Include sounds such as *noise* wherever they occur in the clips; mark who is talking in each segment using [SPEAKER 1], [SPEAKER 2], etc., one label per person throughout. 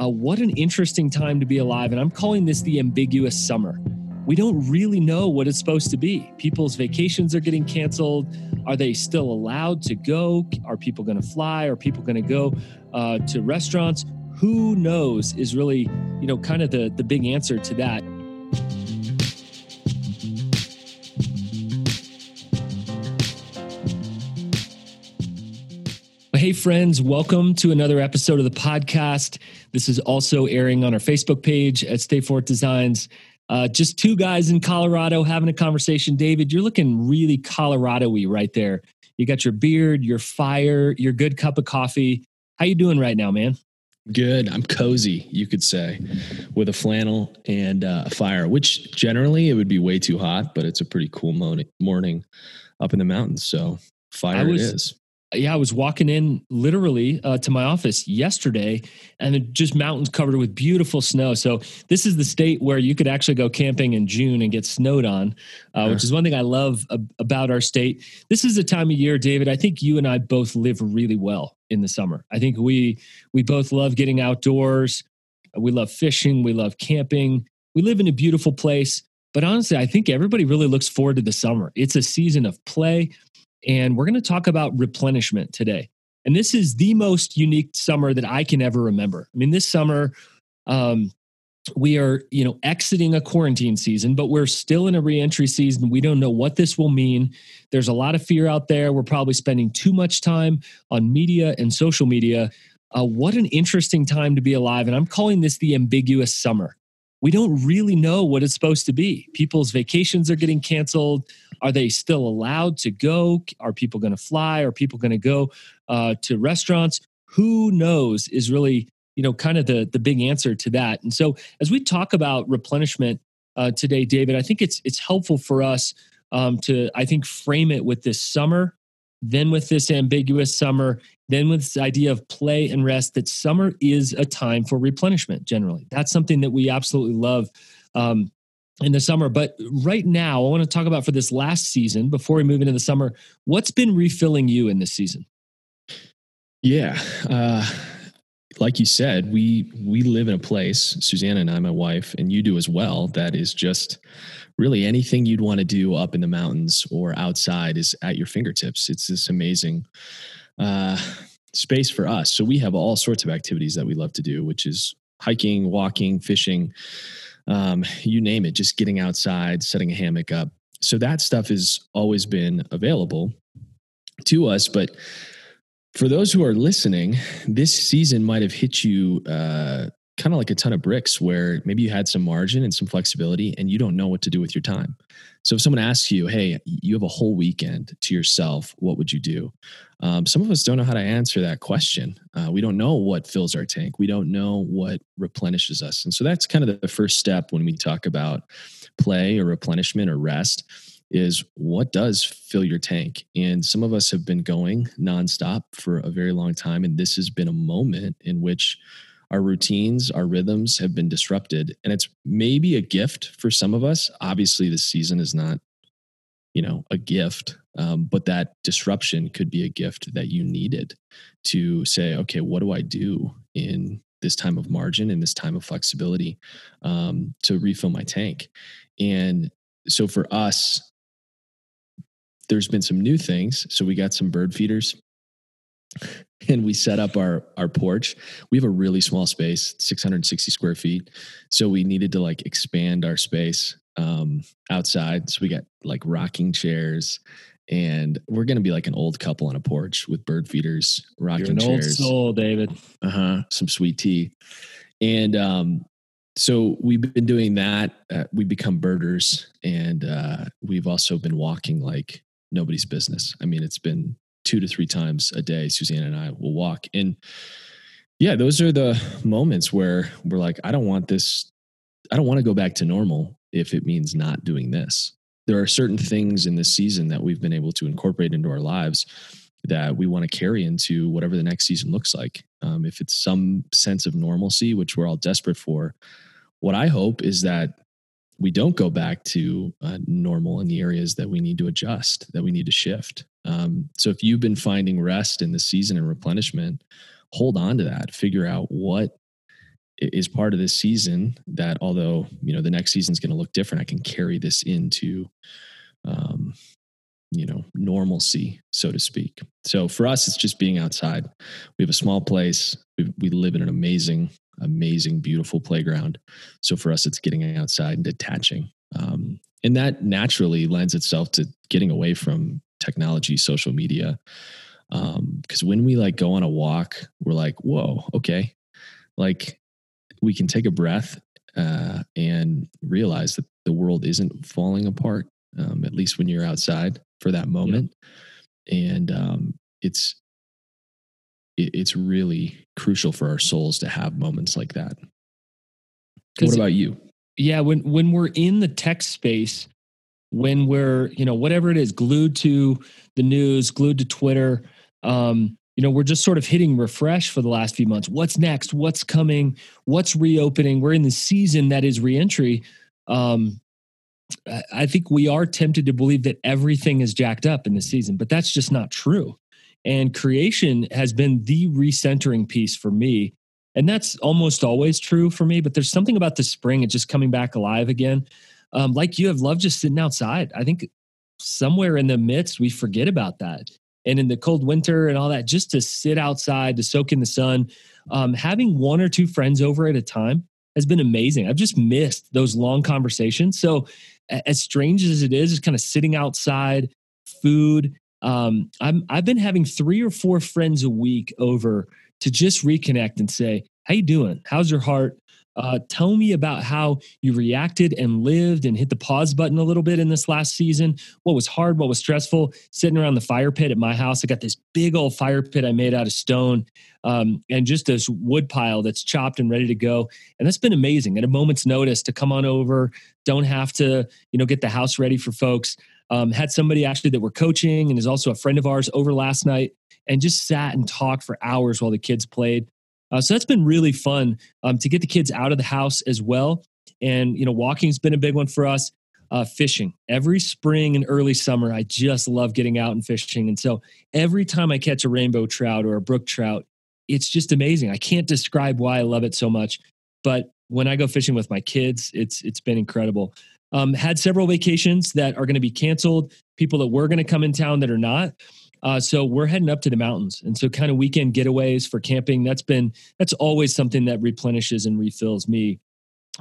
[SPEAKER 1] Uh, what an interesting time to be alive. And I'm calling this the ambiguous summer. We don't really know what it's supposed to be. People's vacations are getting canceled. Are they still allowed to go? Are people going to fly? Are people going to go uh, to restaurants? Who knows is really, you know, kind of the, the big answer to that. Hey, friends, welcome to another episode of the podcast. This is also airing on our Facebook page at Stay Forth Designs. Uh, just two guys in Colorado having a conversation. David, you're looking really Colorado y right there. You got your beard, your fire, your good cup of coffee. How you doing right now, man?
[SPEAKER 2] Good. I'm cozy, you could say, with a flannel and uh, a fire, which generally it would be way too hot, but it's a pretty cool morning up in the mountains. So fire was, it is
[SPEAKER 1] yeah, I was walking in literally uh, to my office yesterday, and just mountains covered with beautiful snow. So this is the state where you could actually go camping in June and get snowed on, uh, which is one thing I love about our state. This is a time of year, David. I think you and I both live really well in the summer. I think we we both love getting outdoors. We love fishing. We love camping. We live in a beautiful place. But honestly, I think everybody really looks forward to the summer. It's a season of play. And we're going to talk about replenishment today. And this is the most unique summer that I can ever remember. I mean, this summer, um, we are, you know, exiting a quarantine season, but we're still in a reentry season. We don't know what this will mean. There's a lot of fear out there. We're probably spending too much time on media and social media. Uh, what an interesting time to be alive. And I'm calling this the ambiguous summer we don't really know what it's supposed to be. People's vacations are getting canceled. Are they still allowed to go? Are people going to fly? Are people going to go uh, to restaurants? Who knows is really you know kind of the the big answer to that. And so as we talk about replenishment uh, today, David, I think it's it's helpful for us um, to I think frame it with this summer, then with this ambiguous summer, then with this idea of play and rest, that summer is a time for replenishment generally. That's something that we absolutely love um, in the summer. But right now, I want to talk about for this last season before we move into the summer, what's been refilling you in this season?
[SPEAKER 2] Yeah. Uh, like you said, we we live in a place, Susanna and I, my wife, and you do as well, that is just really anything you'd want to do up in the mountains or outside is at your fingertips. It's this amazing uh, space for us. So we have all sorts of activities that we love to do, which is hiking, walking, fishing, um, you name it, just getting outside, setting a hammock up. So that stuff has always been available to us. But for those who are listening, this season might have hit you uh, kind of like a ton of bricks where maybe you had some margin and some flexibility and you don't know what to do with your time. So if someone asks you, hey, you have a whole weekend to yourself, what would you do? Um, some of us don't know how to answer that question. Uh, we don't know what fills our tank. We don't know what replenishes us. And so that's kind of the first step when we talk about play or replenishment or rest is what does fill your tank? And some of us have been going nonstop for a very long time. And this has been a moment in which our routines, our rhythms have been disrupted. And it's maybe a gift for some of us. Obviously, this season is not, you know, a gift, um, but that disruption could be a gift that you needed to say, okay, what do I do in this time of margin in this time of flexibility um, to refill my tank? And so for us, there's been some new things. So we got some bird feeders and we set up our our porch. We have a really small space 660 square feet. So we needed to like expand our space um outside. So we got like rocking chairs and we're gonna be like an old couple on a porch with bird feeders rocking You're an chairs.
[SPEAKER 1] old soul david.
[SPEAKER 2] Uh-huh. Some sweet tea. And um so we've been doing that. Uh, we become birders and uh we've also been walking like nobody's business. I mean it's been two to three times a day, Suzanne and I will walk. And yeah, those are the moments where we're like, I don't want this, I don't want to go back to normal if it means not doing this. There are certain things in this season that we've been able to incorporate into our lives that we want to carry into whatever the next season looks like. Um, if it's some sense of normalcy, which we're all desperate for, what I hope is that we don't go back to uh, normal in the areas that we need to adjust, that we need to shift. Um, so if you've been finding rest in the season and replenishment, hold on to that. Figure out what is part of this season that although you know the next season is going to look different i can carry this into um, you know normalcy so to speak so for us it's just being outside we have a small place we, we live in an amazing amazing beautiful playground so for us it's getting outside and detaching um, and that naturally lends itself to getting away from technology social media because um, when we like go on a walk we're like whoa okay like we can take a breath uh, and realize that the world isn't falling apart um, at least when you're outside for that moment. Yep. And um, it's it, it's really crucial for our souls to have moments like that. What about you?
[SPEAKER 1] Yeah, when when we're in the tech space, when we're you know whatever it is, glued to the news, glued to Twitter, um, you know, we're just sort of hitting refresh for the last few months. What's next? What's coming? What's reopening? We're in the season that is reentry. Um, I think we are tempted to believe that everything is jacked up in the season, but that's just not true. And creation has been the recentering piece for me. And that's almost always true for me. But there's something about the spring, it's just coming back alive again. Um, like you have loved just sitting outside. I think somewhere in the midst, we forget about that. And in the cold winter and all that, just to sit outside, to soak in the sun, um, having one or two friends over at a time has been amazing. I've just missed those long conversations. So as strange as it is, just kind of sitting outside, food. Um, I'm I've been having three or four friends a week over to just reconnect and say, "How you doing? How's your heart? Uh, tell me about how you reacted and lived and hit the pause button a little bit in this last season. What was hard? What was stressful? Sitting around the fire pit at my house, I got this big old fire pit I made out of stone um, and just this wood pile that's chopped and ready to go. And that's been amazing at a moment's notice to come on over. Don't have to, you know, get the house ready for folks. Um, had somebody actually that we're coaching and is also a friend of ours over last night and just sat and talked for hours while the kids played. Uh, so that's been really fun um, to get the kids out of the house as well. And, you know, walking's been a big one for us. Uh, fishing every spring and early summer. I just love getting out and fishing. And so every time I catch a rainbow trout or a brook trout, it's just amazing. I can't describe why I love it so much. But when I go fishing with my kids, it's it's been incredible. Um, had several vacations that are going to be canceled. People that were going to come in town that are not. Uh, so we're heading up to the mountains, and so kind of weekend getaways for camping. That's been that's always something that replenishes and refills me.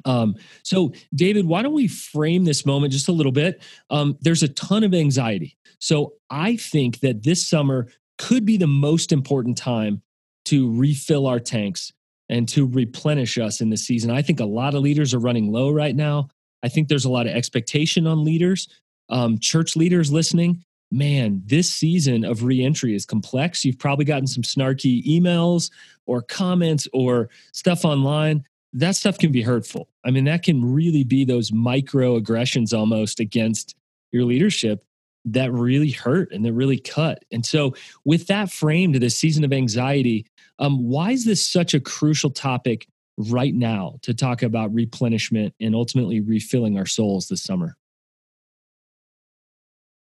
[SPEAKER 1] Um, so, David, why don't we frame this moment just a little bit? Um, there's a ton of anxiety. So, I think that this summer could be the most important time to refill our tanks and to replenish us in the season. I think a lot of leaders are running low right now. I think there's a lot of expectation on leaders, um, church leaders listening man, this season of reentry is complex. You've probably gotten some snarky emails or comments or stuff online. That stuff can be hurtful. I mean, that can really be those microaggressions almost against your leadership that really hurt and that really cut. And so, with that frame to this season of anxiety, um, why is this such a crucial topic right now to talk about replenishment and ultimately refilling our souls this summer?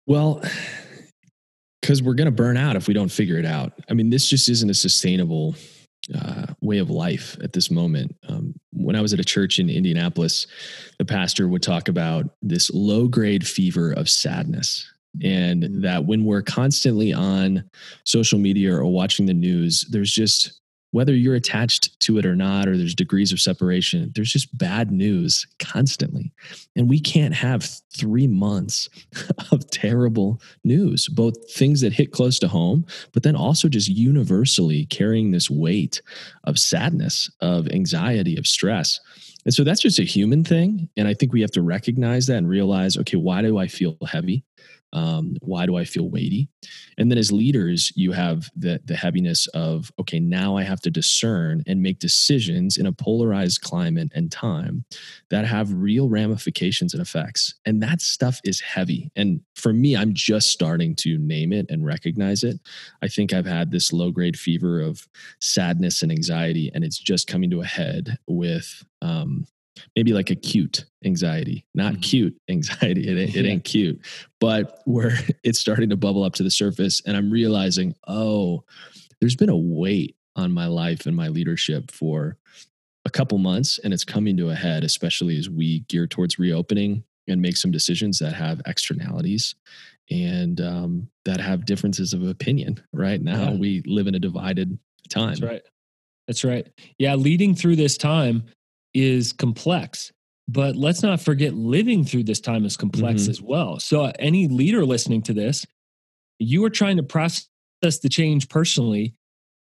[SPEAKER 2] Well, because we're going to burn out if we don't figure it out. I mean, this just isn't a sustainable uh, way of life at this moment. Um, when I was at a church in Indianapolis, the pastor would talk about this low grade fever of sadness. And that when we're constantly on social media or watching the news, there's just whether you're attached to it or not, or there's degrees of separation, there's just bad news constantly. And we can't have three months *laughs* of terrible news, both things that hit close to home, but then also just universally carrying this weight of sadness, of anxiety, of stress. And so that's just a human thing. And I think we have to recognize that and realize okay, why do I feel heavy? Um, why do i feel weighty? And then as leaders you have the the heaviness of okay now i have to discern and make decisions in a polarized climate and time that have real ramifications and effects. And that stuff is heavy. And for me i'm just starting to name it and recognize it. I think i've had this low grade fever of sadness and anxiety and it's just coming to a head with um, maybe like acute anxiety, not mm-hmm. cute anxiety. It, it yeah. ain't cute, but where *laughs* it's starting to bubble up to the surface. And I'm realizing, oh, there's been a weight on my life and my leadership for a couple months and it's coming to a head, especially as we gear towards reopening and make some decisions that have externalities and um, that have differences of opinion. Right now, yeah. we live in a divided time.
[SPEAKER 1] That's right. That's right. Yeah, leading through this time is complex, but let's not forget living through this time is complex mm-hmm. as well. So, uh, any leader listening to this, you are trying to process the change personally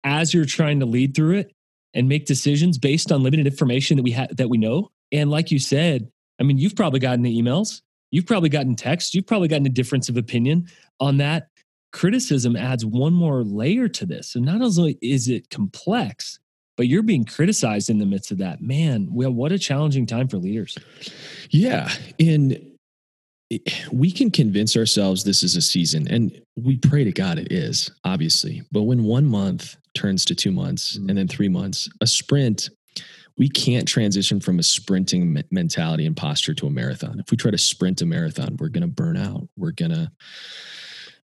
[SPEAKER 1] as you're trying to lead through it and make decisions based on limited information that we have that we know. And like you said, I mean, you've probably gotten the emails, you've probably gotten text, you've probably gotten a difference of opinion on that. Criticism adds one more layer to this. So not only is it complex, but you're being criticized in the midst of that. Man, well, what a challenging time for leaders.
[SPEAKER 2] Yeah. And we can convince ourselves this is a season, and we pray to God it is, obviously. But when one month turns to two months mm-hmm. and then three months, a sprint, we can't transition from a sprinting mentality and posture to a marathon. If we try to sprint a marathon, we're going to burn out. We're going to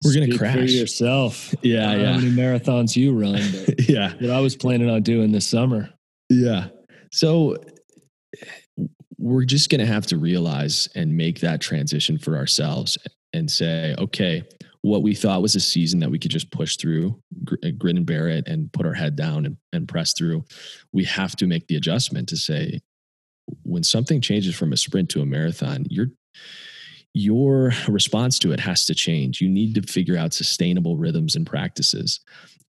[SPEAKER 2] we're going to crash.
[SPEAKER 1] Yourself. *laughs*
[SPEAKER 2] Yeah, yeah.
[SPEAKER 1] How many marathons you run? *laughs*
[SPEAKER 2] yeah.
[SPEAKER 1] What I was planning on doing this summer.
[SPEAKER 2] Yeah. So we're just going to have to realize and make that transition for ourselves and say, okay, what we thought was a season that we could just push through, uh, grin and bear it, and put our head down and, and press through. We have to make the adjustment to say, when something changes from a sprint to a marathon, your your response to it has to change. You need to figure out sustainable rhythms and practices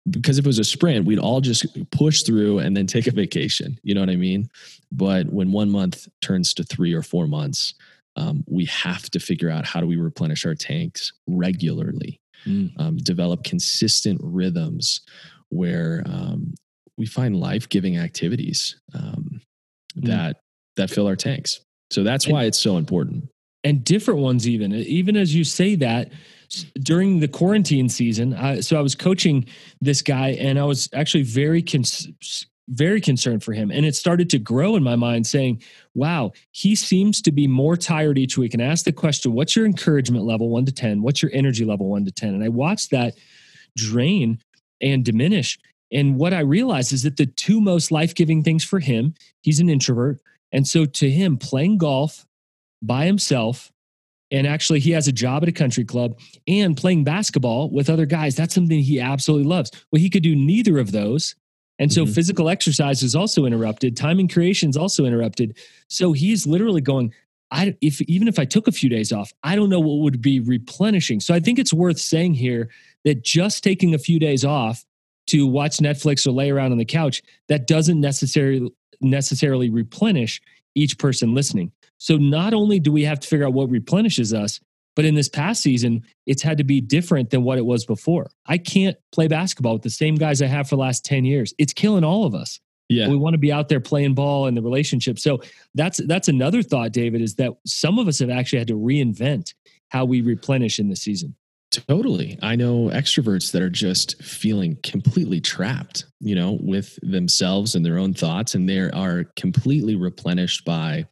[SPEAKER 2] because if it was a sprint, we'd all just push through and then take a vacation. You know what I mean? But when one month turns to three or four months, um, we have to figure out how do we replenish our tanks regularly, mm. um, develop consistent rhythms where um, we find life giving activities um, mm. that that fill our tanks. So that's why it's so important.
[SPEAKER 1] And different ones, even even as you say that, during the quarantine season, I, so I was coaching this guy, and I was actually very cons- very concerned for him. And it started to grow in my mind, saying, "Wow, he seems to be more tired each week." And I asked the question, "What's your encouragement level, one to ten? What's your energy level, one to 10? And I watched that drain and diminish. And what I realized is that the two most life giving things for him, he's an introvert. And so to him, playing golf by himself and actually, he has a job at a country club and playing basketball with other guys. That's something he absolutely loves. Well, he could do neither of those. And so mm-hmm. physical exercise is also interrupted. Timing creation is also interrupted. So he's literally going, I, if even if I took a few days off, I don't know what would be replenishing. So I think it's worth saying here that just taking a few days off to watch Netflix or lay around on the couch, that doesn't necessarily necessarily replenish each person listening. So not only do we have to figure out what replenishes us, but in this past season, it's had to be different than what it was before. I can't play basketball with the same guys I have for the last 10 years. It's killing all of us.
[SPEAKER 2] Yeah.
[SPEAKER 1] We want to be out there playing ball in the relationship. So that's that's another thought, David, is that some of us have actually had to reinvent how we replenish in the season.
[SPEAKER 2] Totally. I know extroverts that are just feeling completely trapped, you know, with themselves and their own thoughts, and they are completely replenished by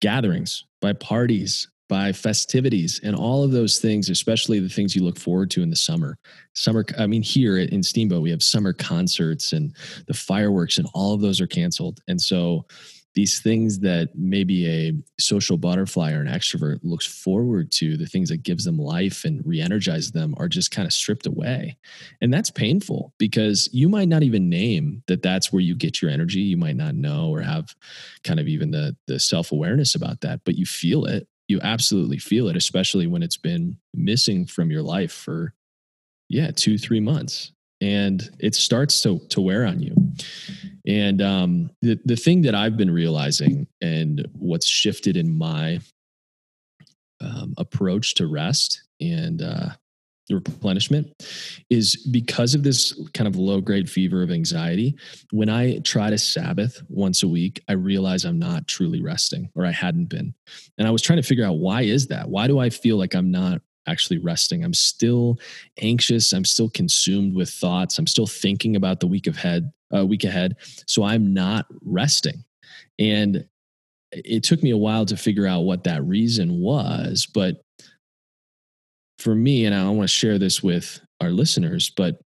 [SPEAKER 2] gatherings, by parties, by festivities, and all of those things, especially the things you look forward to in the summer. Summer, I mean, here in Steamboat, we have summer concerts and the fireworks, and all of those are canceled. And so, these things that maybe a social butterfly or an extrovert looks forward to, the things that gives them life and re-energize them are just kind of stripped away. And that's painful because you might not even name that that's where you get your energy. You might not know or have kind of even the the self-awareness about that, but you feel it. You absolutely feel it, especially when it's been missing from your life for yeah, 2-3 months and it starts to to wear on you. And um, the the thing that I've been realizing, and what's shifted in my um, approach to rest and uh, replenishment, is because of this kind of low grade fever of anxiety. When I try to Sabbath once a week, I realize I'm not truly resting, or I hadn't been. And I was trying to figure out why is that? Why do I feel like I'm not actually resting. I'm still anxious. I'm still consumed with thoughts. I'm still thinking about the week ahead, uh, week ahead. So I'm not resting. And it took me a while to figure out what that reason was. But for me, and I want to share this with our listeners, but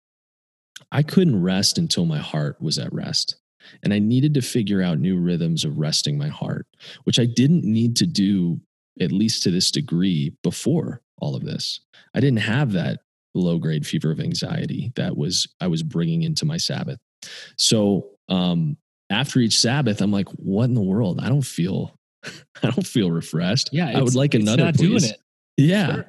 [SPEAKER 2] I couldn't rest until my heart was at rest. And I needed to figure out new rhythms of resting my heart, which I didn't need to do, at least to this degree, before all of this. I didn't have that low grade fever of anxiety that was I was bringing into my Sabbath. So um, after each Sabbath, I'm like, what in the world? I don't feel, *laughs* I don't feel refreshed.
[SPEAKER 1] Yeah,
[SPEAKER 2] I would like another.
[SPEAKER 1] Not please. doing it.
[SPEAKER 2] Yeah. Sure.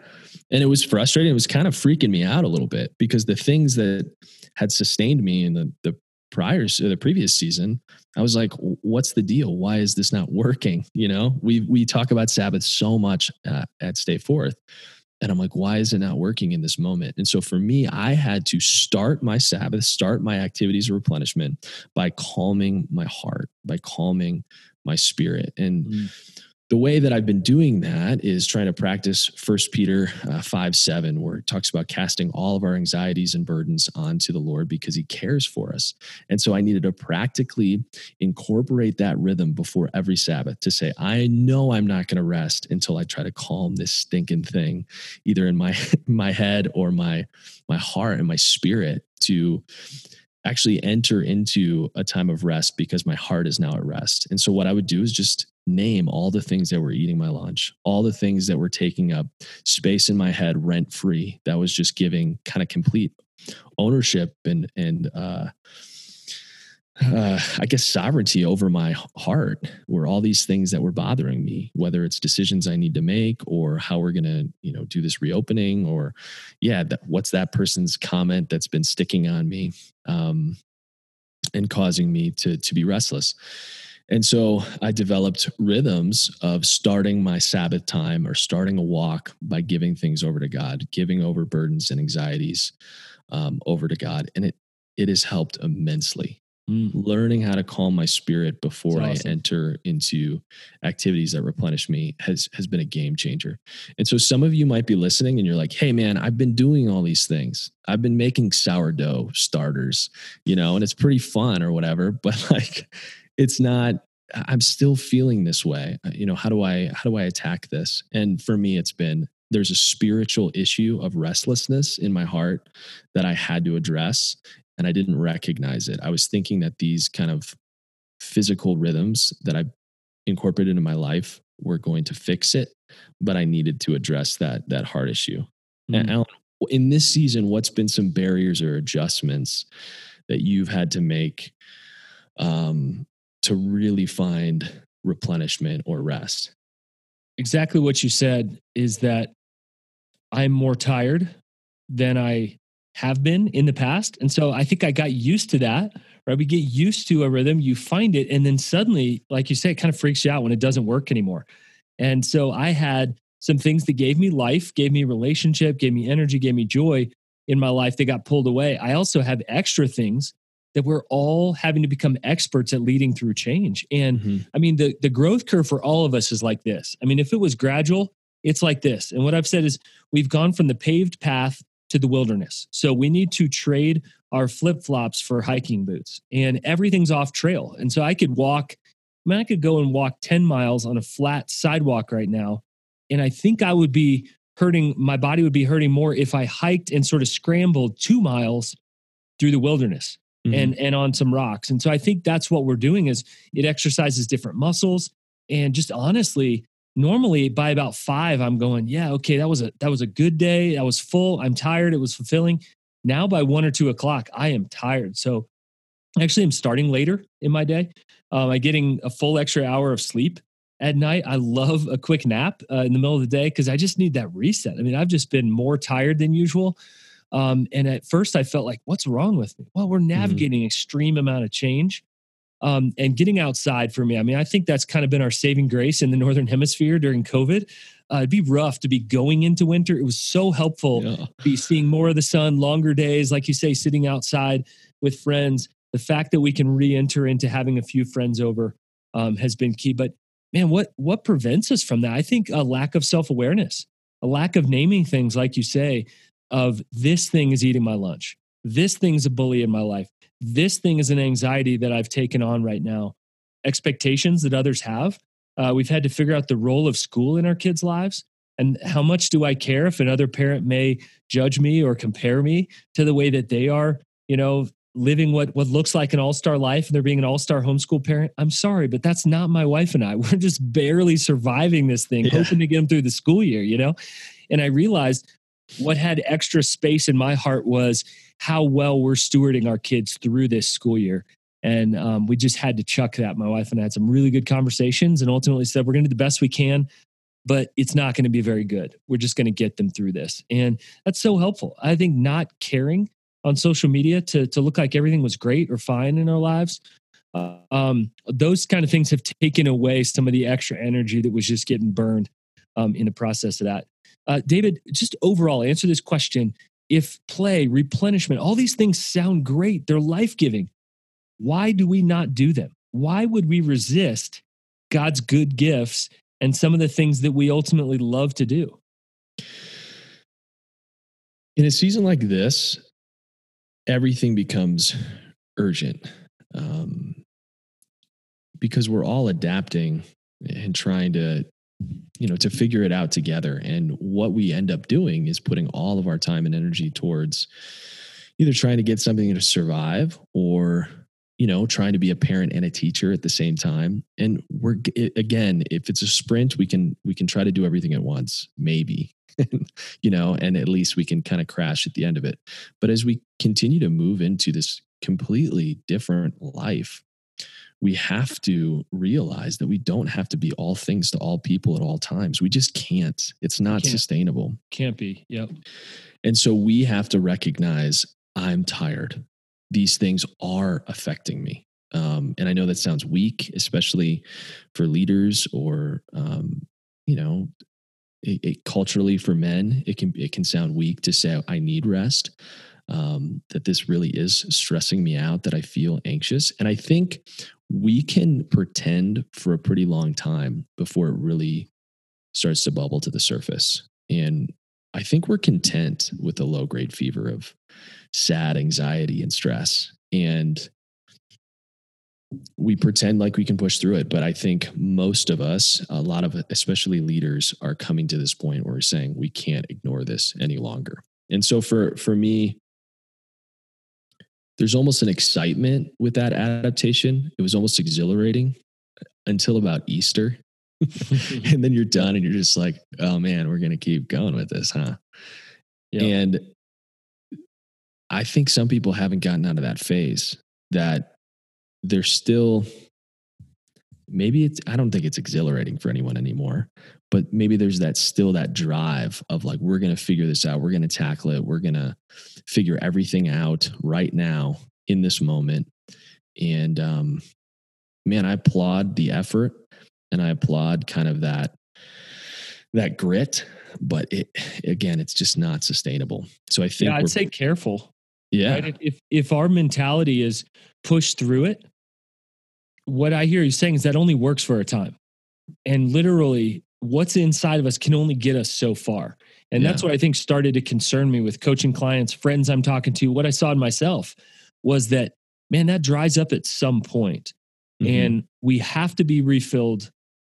[SPEAKER 2] And it was frustrating. It was kind of freaking me out a little bit because the things that had sustained me in the, the prior, the previous season, I was like, what's the deal? Why is this not working? *laughs* You know, we, we talk about Sabbath so much uh, at Stay Forth. And I'm like, why is it not working in this moment? And so for me, I had to start my Sabbath, start my activities of replenishment by calming my heart, by calming my spirit. And mm the way that I've been doing that is trying to practice First Peter uh, five seven, where it talks about casting all of our anxieties and burdens onto the Lord because He cares for us. And so I needed to practically incorporate that rhythm before every Sabbath to say, I know I'm not going to rest until I try to calm this stinking thing, either in my *laughs* my head or my my heart and my spirit to actually enter into a time of rest because my heart is now at rest. And so what I would do is just name all the things that were eating my lunch, all the things that were taking up space in my head rent free. That was just giving kind of complete ownership and and uh, uh, I guess sovereignty over my heart were all these things that were bothering me, whether it's decisions I need to make or how we're going to, you know, do this reopening or, yeah, that, what's that person's comment that's been sticking on me um, and causing me to to be restless. And so I developed rhythms of starting my Sabbath time or starting a walk by giving things over to God, giving over burdens and anxieties um, over to God, and it it has helped immensely. Mm. Learning how to calm my spirit before awesome. I enter into activities that replenish me has has been a game changer. And so some of you might be listening and you're like, "Hey man, I've been doing all these things. I've been making sourdough starters, you know, and it's pretty fun or whatever, *laughs* but like it's not i'm still feeling this way. Uh, you know how do i how do i attack this? And for me it's been there's a spiritual issue of restlessness in my heart that i had to address and i didn't recognize it. I was thinking that these kind of physical rhythms that i incorporated into my life were going to fix it but i needed to address that that heart issue. Mm. Alan, in this season what's been some barriers or adjustments that you've had to make um, to really find replenishment or rest.
[SPEAKER 1] Exactly what you said is that I'm more tired than I have been in the past. And so I think I got used to that, right? We get used to a rhythm, you find it, and then suddenly, like you say, it kind of freaks you out when it doesn't work anymore. And so I had some things that gave me life, gave me relationship, gave me energy, gave me joy in my life that got pulled away. I also have extra things that we're all having to become experts at leading through change. And mm-hmm. I mean, the, the growth curve for all of us is like this. I mean, if it was gradual, it's like this. And what I've said is we've gone from the paved path to the wilderness. So we need to trade our flip flops for hiking boots, and everything's off trail. And so I could walk, I mean, I could go and walk 10 miles on a flat sidewalk right now. And I think I would be hurting, my body would be hurting more if I hiked and sort of scrambled two miles through the wilderness mm-hmm. and and on some rocks. And so I think that's what we're doing is it exercises different muscles and just honestly normally by about 5 I'm going, yeah, okay, that was a that was a good day. I was full. I'm tired. It was fulfilling. Now by 1 or 2 o'clock, I am tired. So actually I'm starting later in my day. Um, I'm getting a full extra hour of sleep at night. I love a quick nap uh, in the middle of the day because I just need that reset. I mean, I've just been more tired than usual. Um, and at first I felt like, what's wrong with me? Well, we're mm-hmm. navigating mm-hmm. extreme amount of change. Um, and getting outside for me, I mean, I think that's kind of been our saving grace in the Northern Hemisphere during COVID. Uh, it'd be rough to be going into winter. It was so helpful yeah. to be seeing more of the sun, longer days, like you say, sitting outside with friends. The fact that we can re-enter into having a few friends over um, has been key. But man, what what prevents us from that? I think a lack of self awareness, a lack of naming things, like you say of this thing is eating my lunch. This thing's a bully in my life. This thing is an anxiety that I've taken on right now. Expectations that others have. Uh, we've had to figure out the role of school in our kids' lives and how much do I care if another parent may judge me or compare me to the way that they are, you know, living what what looks like an all-star life and they're being an all-star homeschool parent i'm sorry but that's not my wife and i *laughs* we're just barely surviving this thing yeah. hoping to get them through the school year you know and i realized what had extra space in my heart was how well we're stewarding our kids through this school year and um, we just had to chuck that my wife and i had some really good conversations and ultimately said we're going to do the best we can but it's not going to be very good we're just going to get them through this and that's so helpful i think not caring on social media to to look like everything was great or fine in our lives. Uh, um, those kind of things have taken away some of the extra energy that was just getting burned um, in the process of that. Uh, David, just overall, answer this question: If play, replenishment, all these things sound great, they're life giving. Why do we not do them? Why would we resist God's good gifts and some of the things that we ultimately love to do?
[SPEAKER 2] In a season like this, everything becomes urgent um, because we're all adapting and trying to you know to figure it out together and what we end up doing is putting all of our time and energy towards either trying to get something to survive or you know trying to be a parent and a teacher at the same time and we're again if it's a sprint we can we can try to do everything at once maybe *laughs* you know, and at least we can kind of crash at the end of it. But as we continue to move into this completely different life, we have to realize that we don't have to be all things to all people at all times. We just can't. It's not can't, sustainable.
[SPEAKER 1] Can't be. Yep.
[SPEAKER 2] And so we have to recognize I'm tired. These things are affecting me. Um, and I know that sounds weak, especially for leaders or, um, you know, it, it, culturally for men, it can it can sound weak to say I need rest. Um, that this really is stressing me out. That I feel anxious, and I think we can pretend for a pretty long time before it really starts to bubble to the surface. And I think we're content with the low grade fever of sad anxiety and stress. And we pretend like we can push through it but i think most of us a lot of especially leaders are coming to this point where we're saying we can't ignore this any longer and so for for me there's almost an excitement with that adaptation. It was almost exhilarating until about easter. *laughs* And then you're done and you're just like oh man we're going to keep going with this huh? Yep. and i think some people haven't gotten out of that phase that they're still maybe it's i don't think it's exhilarating for anyone anymore but maybe there's that still that drive of like we're going to figure this out. We're going to tackle it. We're going to figure everything out right now in this moment. And um man i applaud the effort and i applaud kind of that that grit but it again it's just not sustainable. So i think
[SPEAKER 1] yeah, i'd say careful
[SPEAKER 2] yeah.
[SPEAKER 1] right? if if our mentality is push through it what I hear you saying is that only works for a time. And literally, what's inside of us can only get us so far. And yeah. that's what I think started to concern me with coaching clients, friends I'm talking to. What I saw in myself was that, man, that dries up at some point. Mm-hmm. And we have to be refilled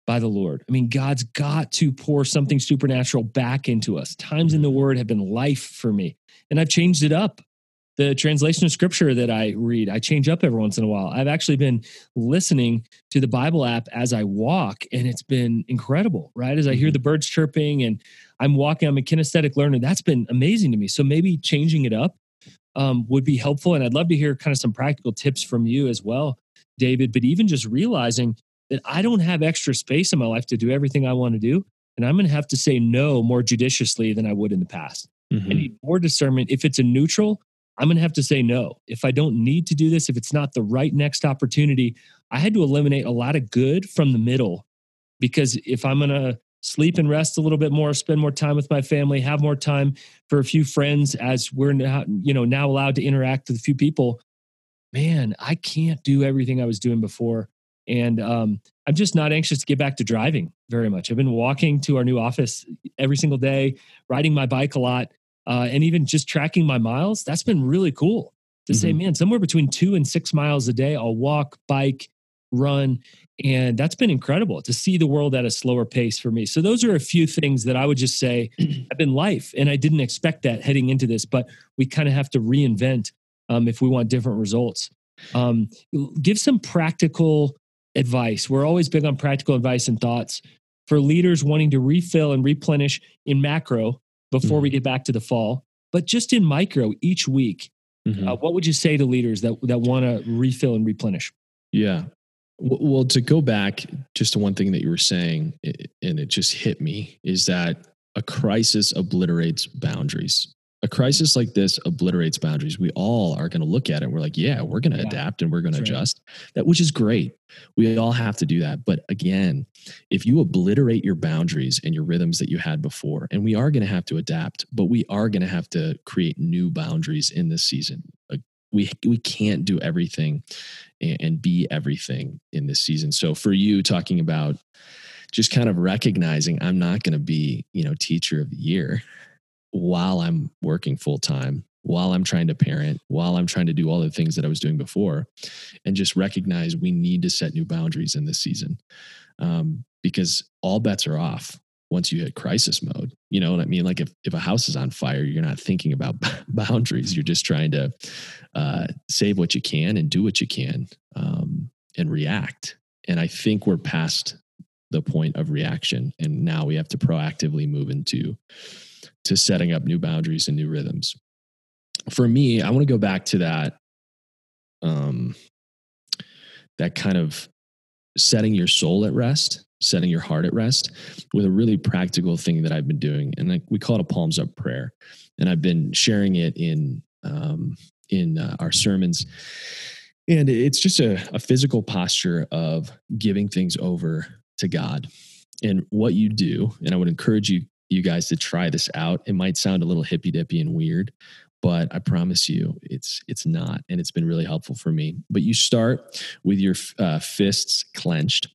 [SPEAKER 1] by the Lord. I mean, God's got to pour something supernatural back into us. Times in the Word have been life for me, and I've changed it up the translation of scripture that I read, I change up every once in a while. I've actually been listening to the Bible app as I walk, and it's been incredible, right? As I hear mm-hmm. the birds chirping and I'm walking, I'm a kinesthetic learner. That's been amazing to me. So maybe changing it up um, would be helpful. And I'd love to hear kind of some practical tips from you as well, David. But even just realizing that I don't have extra space in my life to do everything I want to do. And I'm going to have to say no more judiciously than I would in the past. Mm-hmm. I need more discernment. If it's a neutral, I'm going to have to say no. If I don't need to do this, if it's not the right next opportunity, I had to eliminate a lot of good from the middle because if I'm going to sleep and rest a little bit more, spend more time with my family, have more time for a few friends as we're now, you know, now allowed to interact with a few people, man, I can't do everything I was doing before. And um, I'm just not anxious to get back to driving very much. I've been walking to our new office every single day, riding my bike a lot uh, and even just tracking my miles, that's been really cool to mm-hmm. say, man, somewhere between two and six miles a day, I'll walk, bike, run. And that's been incredible to see the world at a slower pace for me. So, those are a few things that I would just say *clears throat* have been life. And I didn't expect that heading into this, but we kind of have to reinvent um, if we want different results. Um, give some practical advice. We're always big on practical advice and thoughts for leaders wanting to refill and replenish in macro before mm-hmm. we get back to the fall, but just in micro each week. Mm-hmm. Uh, what would you say to leaders that, that want to refill and replenish?
[SPEAKER 2] Yeah. Well, to go back just to one thing that you were saying, and it just hit me, is that a crisis obliterates boundaries a crisis like this obliterates boundaries. We all are going to look at it. we're like, yeah, we're going to yeah. adapt and we're going to adjust. Right. That which is great. We all have to do that. But again, if you obliterate your boundaries and your rhythms that you had before, and we are going to have to adapt, but we are going to have to create new boundaries in this season. We we can't do everything and, and be everything in this season. So for you talking about just kind of recognizing I'm not going to be, you know, teacher of the year while I'm working full time, while I'm trying to parent, while I'm trying to do all the things that I was doing before, and just recognize we need to set new boundaries in this season um, because all bets are off once you hit crisis mode. You know what I mean? Like if, if a house is on fire, you're not thinking about *laughs* boundaries. You're just trying to uh, save what you can and do what you can um, and react. And I think we're past the point of reaction. And now we have to proactively move into to setting up new boundaries and new rhythms. For me, I want to go back to that um that kind of setting your soul at rest, setting your heart at rest with a really practical thing that I've been doing and like we call it a palms up prayer. And I've been sharing it in um in uh, our sermons and it's just a, a physical posture of giving things over to God and what you do and i would encourage you you guys to try this out. It might sound a little hippy dippy and weird, but I promise you it's it's not and it's been really helpful for me. But you start with your uh, fists clenched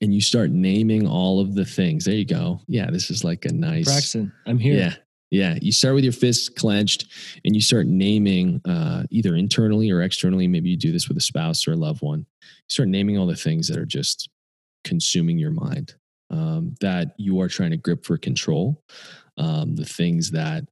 [SPEAKER 2] and you start naming all of the things. There you go. Yeah, this is like a nice
[SPEAKER 1] Braxton. I'm here.
[SPEAKER 2] Yeah. Yeah, you start with your fists clenched and you start naming uh, either internally or externally. Maybe you do this with a spouse or a loved one. You start naming all the things that are just consuming your mind um, that you are trying to grip for control, um, the things that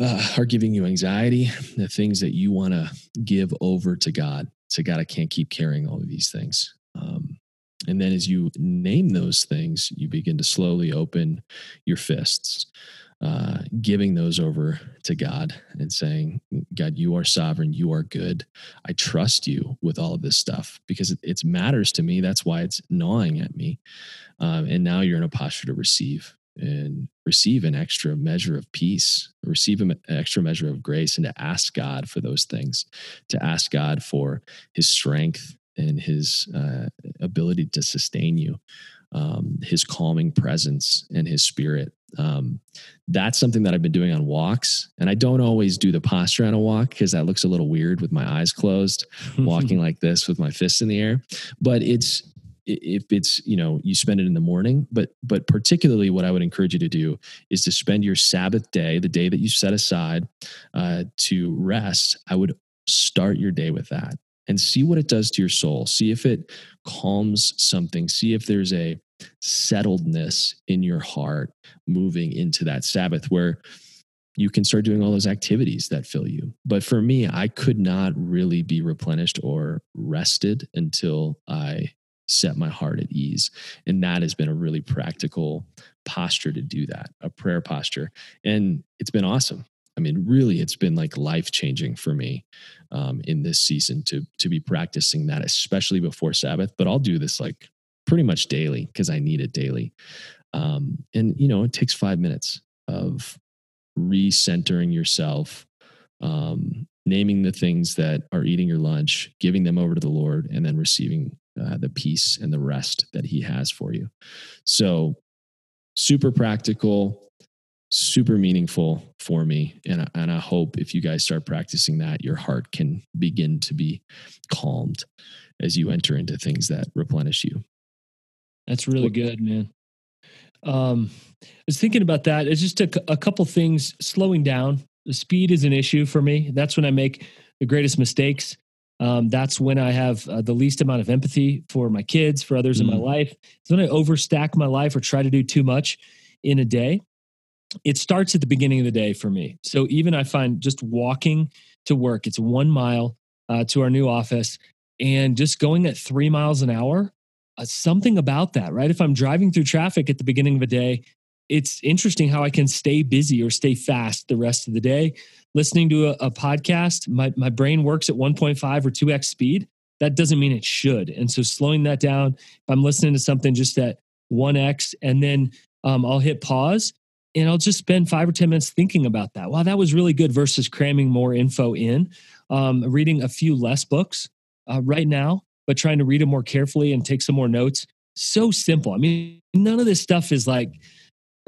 [SPEAKER 2] uh, are giving you anxiety, the things that you want to give over to God. So, God, I can't keep carrying all of these things. Um, and then as you name those things, you begin to slowly open your fists, uh, giving those over to God and saying, God, you are sovereign. You are good. I trust you with all of this stuff because it, it matters to me. That's why it's gnawing at me. Um, and now you're in a posture to receive and receive an extra measure of peace, receive an extra measure of grace, and to ask God for those things, to ask God for his strength and his uh, ability to sustain you, um, his calming presence and his spirit. Um, that's something that I've been doing on walks. And I don't always do the posture on a walk because that looks a little weird with my eyes closed, *laughs* walking like this with my fists in the air. But it's if it's you know you spend it in the morning but but particularly what i would encourage you to do is to spend your sabbath day the day that you set aside uh, to rest i would start your day with that and see what it does to your soul see if it calms something see if there's a settledness in your heart moving into that sabbath where you can start doing all those activities that fill you. But for me, I could not really be replenished or rested until I set my heart at ease. And that has been a really practical posture to do that, a prayer posture. And it's been awesome. I mean, really, it's been like life changing for me um, in this season to to be practicing that, especially before Sabbath. But I'll do this like pretty much daily because I need it daily. Um, and you know, it takes five minutes of recentering yourself, um, naming the things that are eating your lunch, giving them over to the Lord, and then receiving uh, the peace and the rest that He has for you. So, super practical, super meaningful for me. And, I, and I hope if you guys start practicing that, your heart can begin to be calmed as you enter into things that replenish you.
[SPEAKER 1] That's really good, man. Um, I was thinking about that. It's just a, a couple things slowing down. The speed is an issue for me. That's when I make the greatest mistakes. Um, that's when I have uh, the least amount of empathy for my kids, for others mm. in my mm. life. It's when I overstack my life or try to do too much in a day. it starts at the beginning of the day for me. So even I find just walking to work, it's one mile uh, to our new office, and just going at three miles an hour, uh, something about that, right? If I'm driving through traffic at the beginning of a day, it's interesting how I can stay busy or stay fast the rest of the day. Listening to a, a podcast, my, my brain works at 1.5 or 2x speed. That doesn't mean it should. And so slowing that down, if I'm listening to something just at 1x, and then um, I'll hit pause and I'll just spend five or 10 minutes thinking about that. Wow, that was really good versus cramming more info in. Um, reading a few less books uh, right now, but trying to read them more carefully and take some more notes. So simple. I mean, none of this stuff is like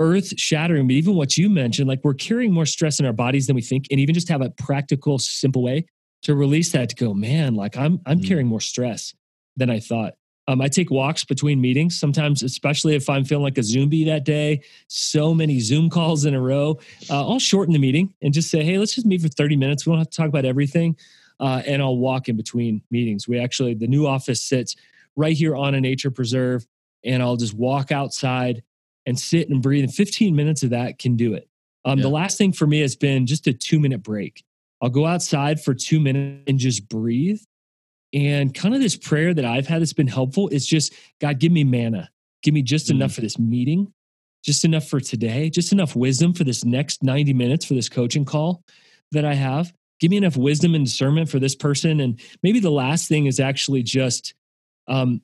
[SPEAKER 1] earth shattering, but even what you mentioned, like we're carrying more stress in our bodies than we think. And even just have a practical, simple way to release that to go, man, like I'm, I'm mm-hmm. carrying more stress than I thought. Um, I take walks between meetings sometimes, especially if I'm feeling like a zombie that day. So many Zoom calls in a row. Uh, I'll shorten the meeting and just say, hey, let's just meet for 30 minutes. We don't have to talk about everything. Uh, and I'll walk in between meetings. We actually, the new office sits right here on a nature preserve, and I'll just walk outside and sit and breathe. And 15 minutes of that can do it. Um, yeah. The last thing for me has been just a two minute break. I'll go outside for two minutes and just breathe and kind of this prayer that I've had that's been helpful is just, God, give me manna. Give me just mm. enough for this meeting, just enough for today, just enough wisdom for this next 90 minutes for this coaching call that I have. Give me enough wisdom and discernment for this person. And maybe the last thing is actually just um,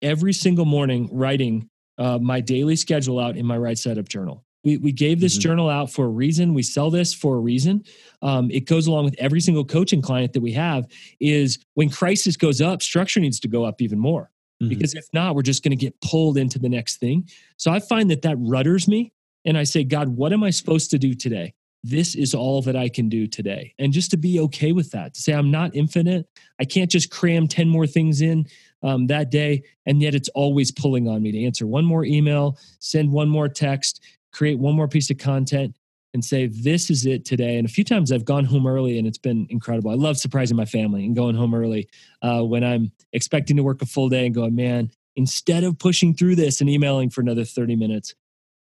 [SPEAKER 1] every single morning writing uh, my daily schedule out in my right side up journal. We, we gave this mm-hmm. journal out for a reason. We sell this for a reason. Um, it goes along with every single coaching client that we have. Is when crisis goes up, structure needs to go up even more. Mm-hmm. Because if not, we're just going to get pulled into the next thing. So I find that that rudders me, and I say, God, what am I supposed to do today? This is all that I can do today, and just to be okay with that. To say I'm not infinite. I can't just cram ten more things in um, that day, and yet it's always pulling on me to answer one more email, send one more text, create one more piece of content and say, this is it today. And a few times I've gone home early and it's been incredible. I love surprising my family and going home early uh, when I'm expecting to work a full day and going, man, instead of pushing through this and emailing for another 30 minutes,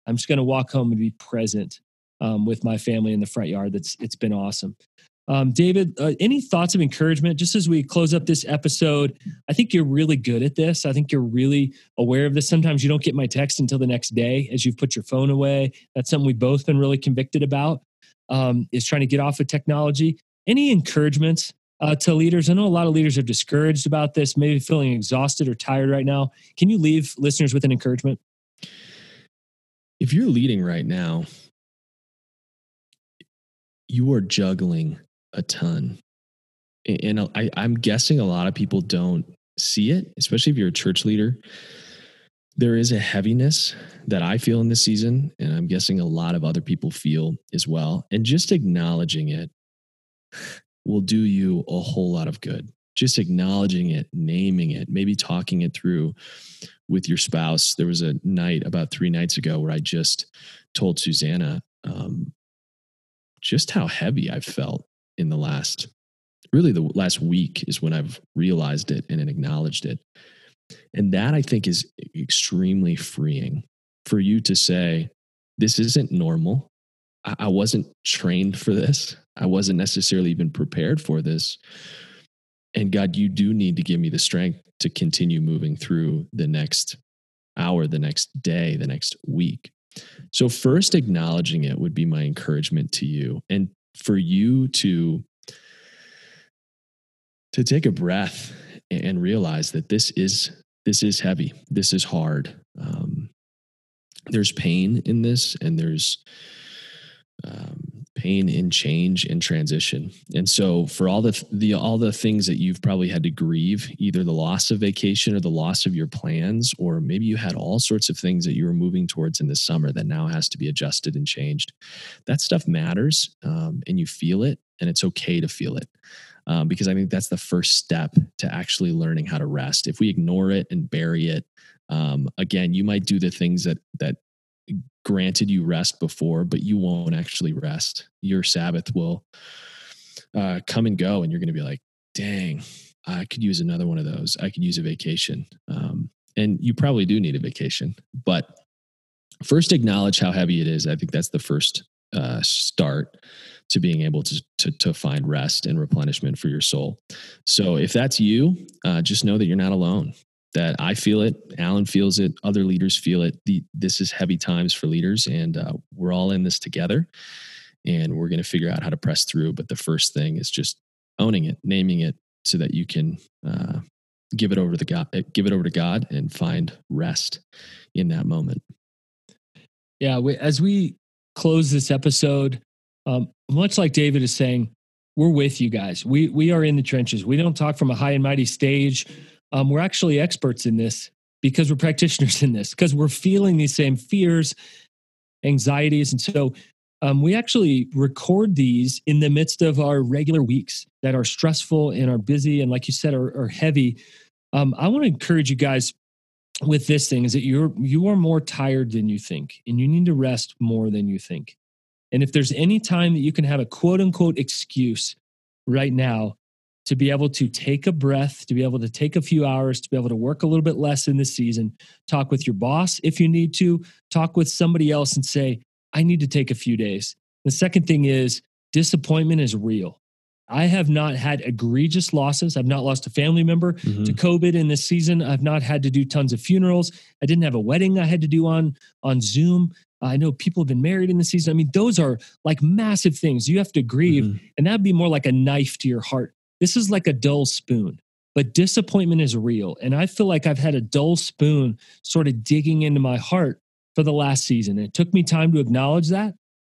[SPEAKER 1] I'm just going to walk home and be present um, with my family in the front yard. That's it's been awesome. Um, David, uh, any thoughts of encouragement just as we close up this episode? I think you're really good at this. I think you're really aware of this. Sometimes you don't get my text until the next day as you've put your phone away. That's something we've both been really convicted about um, is trying to get off of technology. Any encouragements uh, to leaders? I know a lot of leaders are discouraged about this, maybe feeling exhausted or tired right now. Can you leave listeners with an encouragement?
[SPEAKER 2] If you're leading right now, you are juggling a ton. And I, I'm guessing a lot of people don't see it, especially if you're a church leader. There is a heaviness that I feel in this season, and I'm guessing a lot of other people feel as well. And just acknowledging it will do you a whole lot of good. Just acknowledging it, naming it, maybe talking it through with your spouse. There was a night about three nights ago where I just told Susanna um, just how heavy I felt in the last really the last week is when I've realized it and acknowledged it. And that I think is extremely freeing for you to say, this isn't normal. I, wasn't trained for this. I wasn't necessarily even prepared for this. And God, you do need to give me the strength to continue moving through the next hour, the next day, the next week. So, first, acknowledging it would be my encouragement to you. And for you to to take a breath and realize that this is this is heavy. This is hard. Um, there's pain in this and there's um, pain in change and transition. And so for all the the all the things that you've probably had to grieve, either the loss of vacation or the loss of your plans, or maybe you had all sorts of things that you were moving towards in the summer that now has to be adjusted and changed. That stuff matters, um, and you feel it, and it's okay to feel it. Um, because I think that's the first step to actually learning how to rest. If we ignore it and bury it, um, again, you might do the things that that granted you rest before, but you won't actually rest. Your Sabbath will uh, come and go, and you're going to be like, dang, I could use another one of those. I could use a vacation. Um, and you probably do need a vacation, but first acknowledge how heavy it is. I think that's the first uh, start to being able to, to, to find rest and replenishment for your soul. So if that's you, uh, just know that you're not alone. That I feel it, Alan feels it, other leaders feel it. The, this is heavy times for leaders, and uh, we're all in this together. And we're going to figure out how to press through. But the first thing is just owning it, naming it, so that you can uh, give it over to the God, give it over to God, and find rest in that moment.
[SPEAKER 1] Yeah, we, as we close this episode, um, much like David is saying, we're with you guys. We we are in the trenches. We don't talk from a high and mighty stage. Um, we're actually experts in this because we're practitioners in this because we're feeling these same fears, anxieties, and so um, we actually record these in the midst of our regular weeks that are stressful and are busy and, like you said, are, are heavy. Um, I want to encourage you guys with this thing is that you're you are more tired than you think, and you need to rest more than you think. And if there's any time that you can have a quote unquote excuse right now to be able to take a breath, to be able to take a few hours, to be able to work a little bit less in this season, talk with your boss if you need to, talk with somebody else and say, I need to take a few days. The second thing is disappointment is real. I have not had egregious losses. I've not lost a family member mm-hmm. to COVID in this season. I've not had to do tons of funerals. I didn't have a wedding I had to do on on Zoom. I know people have been married in the season. I mean, those are like massive things you have to grieve, mm-hmm. and that'd be more like a knife to your heart. This is like a dull spoon, but disappointment is real. And I feel like I've had a dull spoon sort of digging into my heart for the last season. It took me time to acknowledge that,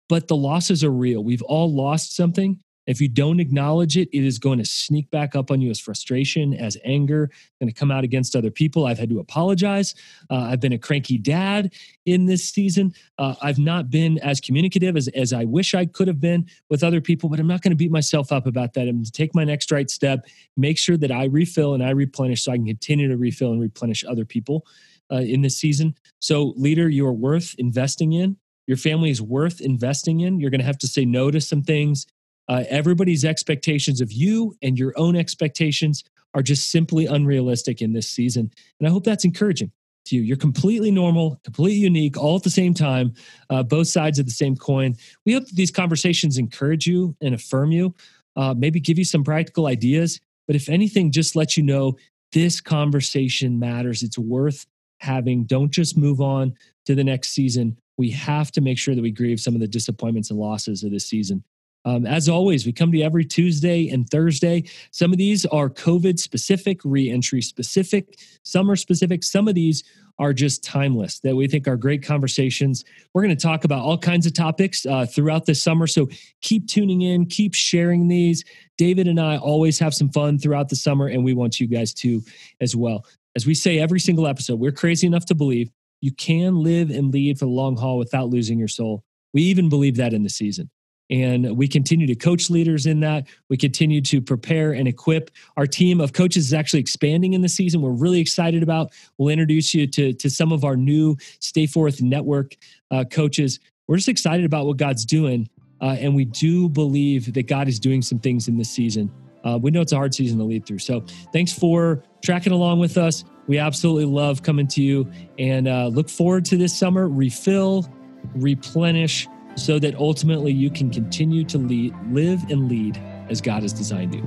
[SPEAKER 1] but the losses are real. We've all lost something. If you don't acknowledge it, it is going to sneak back up on you as frustration, as anger, going to come out against other people. I've had to apologize. Uh, I've been a cranky dad in this season. Uh, I've not been as communicative as, as I wish I could have been with other people, but I'm not going to beat myself up about that. I'm going to take my next right step, make sure that I refill and I replenish so I can continue to refill and replenish other people uh, in this season. So, leader, you are worth investing in. Your family is worth investing in. You're going to have to say no to some things uh, everybody's expectations of you and your own expectations are just simply unrealistic in this season. And I hope that's encouraging to you. You're completely normal, completely unique, all at the same time, uh, both sides of the same coin. We hope that these conversations encourage you and affirm you, uh, maybe give you some practical ideas. But if anything, just let you know this conversation matters. It's worth having. Don't just move on to the next season. We have to make sure that we grieve some of the disappointments and losses of this season. Um, as always, we come to you every Tuesday and Thursday. Some of these are COVID specific, reentry specific, some are specific. Some of these are just timeless that we think are great conversations. We're going to talk about all kinds of topics uh, throughout this summer. So keep tuning in, keep sharing these. David and I always have some fun throughout the summer, and we want you guys to as well. As we say every single episode, we're crazy enough to believe you can live and lead for the long haul without losing your soul. We even believe that in the season. And we continue to coach leaders in that. We continue to prepare and equip. Our team of coaches is actually expanding in the season. We're really excited about. We'll introduce you to, to some of our new Stay Forth Network uh, coaches. We're just excited about what God's doing. Uh, and we do believe that God is doing some things in this season. Uh, we know it's a hard season to lead through. So thanks for tracking along with us. We absolutely love coming to you and uh, look forward to this summer. Refill, replenish, so that ultimately you can continue to lead, live and lead as God has designed you.